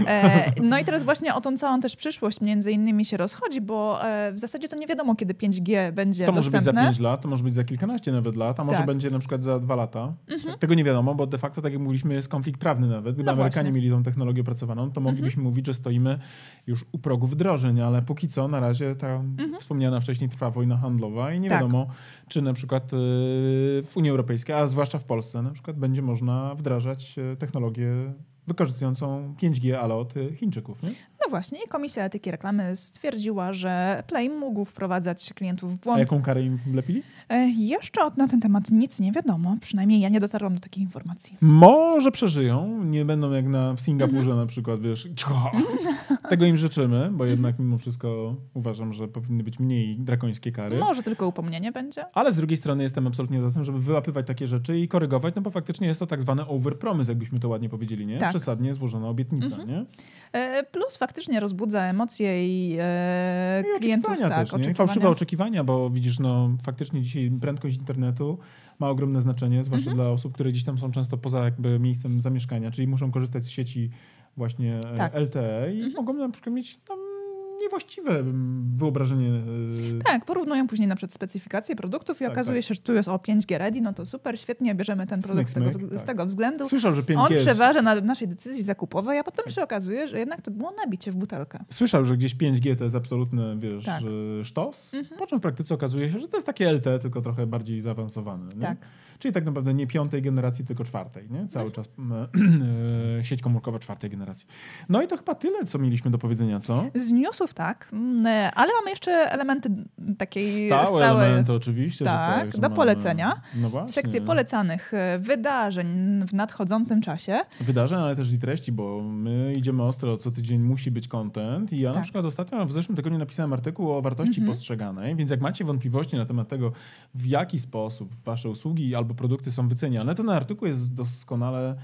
E, no i teraz właśnie o tą całą też przyszłość między innymi się rozchodzi, bo e, w zasadzie to nie wiadomo, kiedy 5G będzie To może być za dostępne. 5 lat, to może być za kilkanaście nawet lat, a może Tak. Mhm. będzie na przykład za 2 lata. Tego nie wiadomo, bo de facto, tak jak mówiliśmy, jest konflikt prawny nawet. Gdyby No Amerykanie właśnie. Mhm. mieli tą technologię opracowaną, to moglibyśmy mówić, że stoimy już u progu wdrożeń, ale póki co na razie ta wspomniana wcześniej trwa wojna handlowa i nie Mhm. Tak. wiadomo, czy na przykład y, w Unii Europejskiej, a zwłaszcza w Polsce na przykład będzie można wdrażać e, technologię wykorzystującą 5G, ale od y, Chińczyków, nie? No właśnie, Komisja Etyki Reklamy stwierdziła, że Play mógł wprowadzać klientów w A błąd. jaką karę im wlepili? E, Jeszcze na ten temat nic nie wiadomo, przynajmniej ja nie dotarłam do takich informacji. Może przeżyją, nie będą jak na, w Singapurze Mhm. na przykład, wiesz, cicho. tego im życzymy, bo jednak mimo wszystko uważam, że powinny być mniej drakońskie kary. Może tylko upomnienie będzie? Ale z drugiej strony jestem absolutnie za tym, żeby wyłapywać takie rzeczy i korygować, no bo faktycznie jest to tak zwany overpromise, jakbyśmy to ładnie powiedzieli, nie? Tak. Przesadnie złożona obietnica, Mhm. nie? E, Plus faktycznie rozbudza emocje i, e, No I klientów. oczekiwania tak, też, oczekiwania. Fałszywe oczekiwania, bo widzisz, no faktycznie dzisiaj prędkość internetu ma ogromne znaczenie, zwłaszcza Mhm. dla osób, które gdzieś tam są często poza jakby miejscem zamieszkania, czyli muszą korzystać z sieci właśnie e, Tak. LTE i Mhm. mogą na przykład mieć tam niewłaściwe mm, wyobrażenie. e, Tak, porównują później na przykład specyfikacje produktów i Tak, okazuje tak. się, że tu jest o 5G ready, no to super, świetnie, bierzemy ten produkt Smyk, z, tego, smyk, z tak. tego względu. Słyszał, że 5G On jest... przeważa na naszej decyzji zakupowej, a potem się okazuje, że jednak to było nabicie w butelkę. Słyszał, że gdzieś 5G to jest absolutny, wiesz, Tak. sztos, Mhm. po czym w praktyce okazuje się, że to jest takie LTE, tylko trochę bardziej zaawansowane. Tak. Czyli tak naprawdę nie piątej generacji, tylko czwartej. Nie? Cały Mhm. czas e, sieć komórkowa czwartej generacji. No i to chyba tyle, co mieliśmy do powiedzenia, co? Z newsów tak, mm, ale mamy jeszcze elementy takiej Stałe, stałe, elementy oczywiście. tak, że do polecenia. No właśnie. sekcje polecanych e, wydarzeń w nadchodzącym czasie. Wydarzeń, ale też i treści, bo my idziemy ostro, co tydzień musi być content i ja na Tak. przykład ostatnio w zeszłym tygodniu napisałem artykuł o wartości Mhm. postrzeganej, więc jak macie wątpliwości na temat tego, w jaki sposób wasze usługi albo produkty są wyceniane, to ten artykuł jest doskonale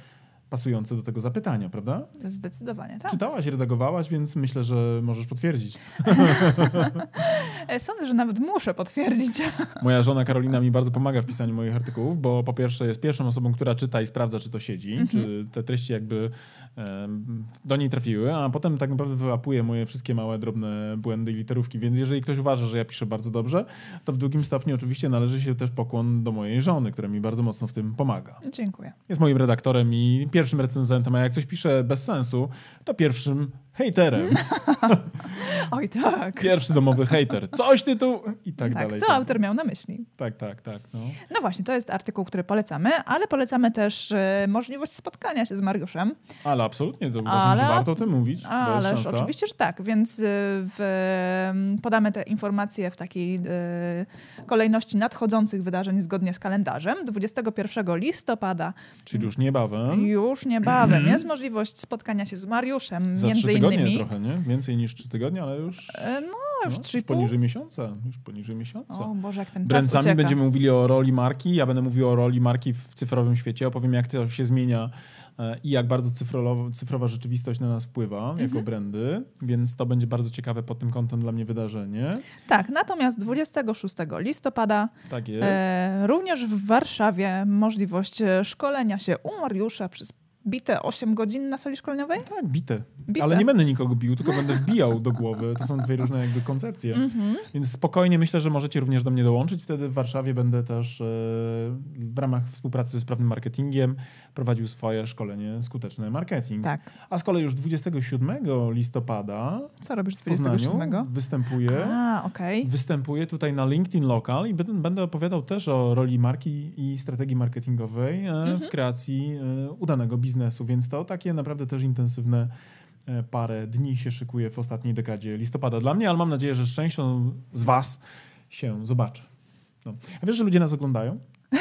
pasujące do tego zapytania, prawda? Zdecydowanie, tak. Czytałaś, redagowałaś, więc myślę, że możesz potwierdzić. Sądzę, że nawet muszę potwierdzić. Moja żona Karolina mi bardzo pomaga w pisaniu moich artykułów, bo po pierwsze jest pierwszą osobą, która czyta i sprawdza, czy to siedzi, mhm. czy te treści jakby do niej trafiły, a potem tak naprawdę wyłapuje moje wszystkie małe, drobne błędy i literówki. Więc jeżeli ktoś uważa, że ja piszę bardzo dobrze, to w drugim stopniu oczywiście należy się też pokłon do mojej żony, która mi bardzo mocno w tym pomaga. Dziękuję. Jest moim redaktorem i pierwszym recenzentem, a jak coś pisze bez sensu, to pierwszym hejterem. Oj tak. Pierwszy domowy hejter. Coś ty tu... I tak, tak dalej. Co tak. autor miał na myśli. Tak, tak, tak. No. no właśnie, to jest artykuł, który polecamy, ale polecamy też e, możliwość spotkania się z Mariuszem. Ale absolutnie, to uważam, ale... że warto o tym mówić. Ależ oczywiście, że tak, więc e, w, podamy te informacje w takiej e, kolejności nadchodzących wydarzeń zgodnie z kalendarzem. 21 listopada. Czyli już niebawem. Już niebawem. jest możliwość spotkania się z Mariuszem, Za między innymi. trochę, nie? Więcej niż trzy tygodnie, ale już... No, już no, trzy poniżej miesiąca. Już poniżej miesiąca. O Boże, jak ten Bręcami czas będziemy mówili o roli marki, ja będę mówił o roli marki w cyfrowym świecie, opowiem jak to się zmienia e, i jak bardzo cyfrowa, cyfrowa rzeczywistość na nas wpływa mhm. jako brandy, więc to będzie bardzo ciekawe pod tym kątem dla mnie wydarzenie. Tak, natomiast 26 listopada tak jest. E, również w Warszawie możliwość e, szkolenia się u Mariusza przez bite 8 godzin na sali szkoleniowej? Tak, bite. bite. Ale nie będę nikogo bił, tylko będę wbijał do głowy. To są dwie różne jakby koncepcje. Mm -hmm. Więc spokojnie myślę, że możecie również do mnie dołączyć. Wtedy w Warszawie będę też e, w ramach współpracy ze sprawnym marketingiem prowadził swoje szkolenie Skuteczny Marketing. Tak. A z kolei już 27 listopada Co robisz 27? Występuję. A, okay. Występuję tutaj na LinkedIn Local i będę, opowiadał też o roli marki i strategii marketingowej mm -hmm. w mhm. kreacji e, udanego biznesu biznesu, więc to takie naprawdę też intensywne e, parę dni się szykuje w ostatniej dekadzie listopada dla mnie, ale mam nadzieję, że z częścią z Was się zobaczę. No. A wiesz, że ludzie nas oglądają?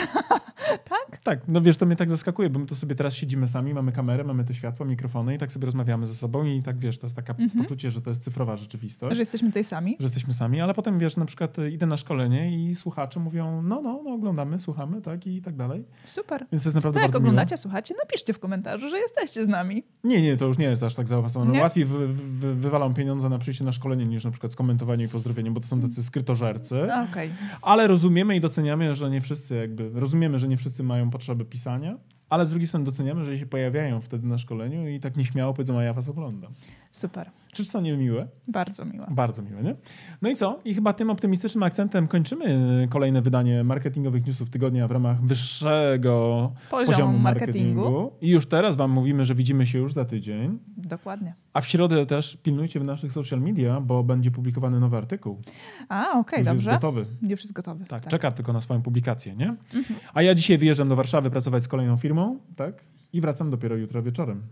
tak? Tak, no wiesz, to mnie tak zaskakuje, bo my to sobie teraz siedzimy sami, mamy kamerę, mamy to światło, mikrofony i tak sobie rozmawiamy ze sobą i tak wiesz, to jest takie mhm. poczucie, że to jest cyfrowa rzeczywistość. Że jesteśmy tutaj sami. Że jesteśmy sami, ale potem wiesz, na przykład idę na szkolenie i słuchacze mówią, no, no, no oglądamy, słuchamy, tak i tak dalej. Super. Więc to jest naprawdę to bardzo jak oglądacie, miło. słuchacie, napiszcie w komentarzu, że jesteście z nami. Nie, nie, to już nie jest aż tak zaawansowane. Łatwiej wy, wy, wywalam pieniądze na przyjście na szkolenie niż na przykład skomentowanie i pozdrowienie, bo to są tacy skrytożercy. Okay. Ale rozumiemy i doceniamy, że nie wszyscy jakby, rozumiemy, że nie wszyscy mają potrzeby pisania, ale z drugiej strony doceniamy, że się pojawiają wtedy na szkoleniu i tak nieśmiało powiedzą, a ja was oglądam. Super. Czyż to nie miłe? Bardzo miłe. Bardzo miłe, nie? No i co? I chyba tym optymistycznym akcentem kończymy kolejne wydanie marketingowych newsów tygodnia w ramach wyższego poziomu, poziomu marketingu. marketingu. I już teraz wam mówimy, że widzimy się już za tydzień. Dokładnie. A w środę też pilnujcie w naszych social media, bo będzie publikowany nowy artykuł. A, okej, okay, dobrze. Jest gotowy. Już jest gotowy. Tak, tak, czeka tylko na swoją publikację, nie? Mhm. A ja dzisiaj wyjeżdżam do Warszawy pracować z kolejną firmą, tak? I wracam dopiero jutro wieczorem.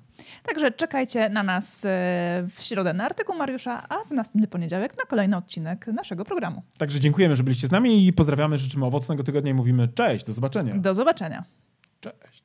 Także czekajcie na nas e, w środę na artykuł Mariusza, a w następny poniedziałek na kolejny odcinek naszego programu. Także dziękujemy, że byliście z nami i pozdrawiamy, życzymy owocnego tygodnia i mówimy cześć, do zobaczenia. Do zobaczenia. Cześć.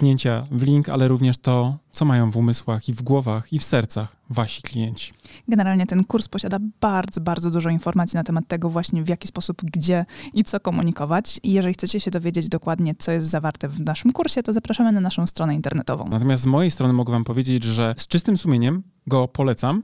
kliknięcia w link, ale również to, co mają w umysłach i w głowach i w sercach wasi klienci. Generalnie ten kurs posiada bardzo, bardzo dużo informacji na temat tego właśnie w jaki sposób, gdzie i co komunikować. I jeżeli chcecie się dowiedzieć dokładnie, co jest zawarte w naszym kursie, to zapraszamy na naszą stronę internetową. Natomiast z mojej strony mogę wam powiedzieć, że z czystym sumieniem go polecam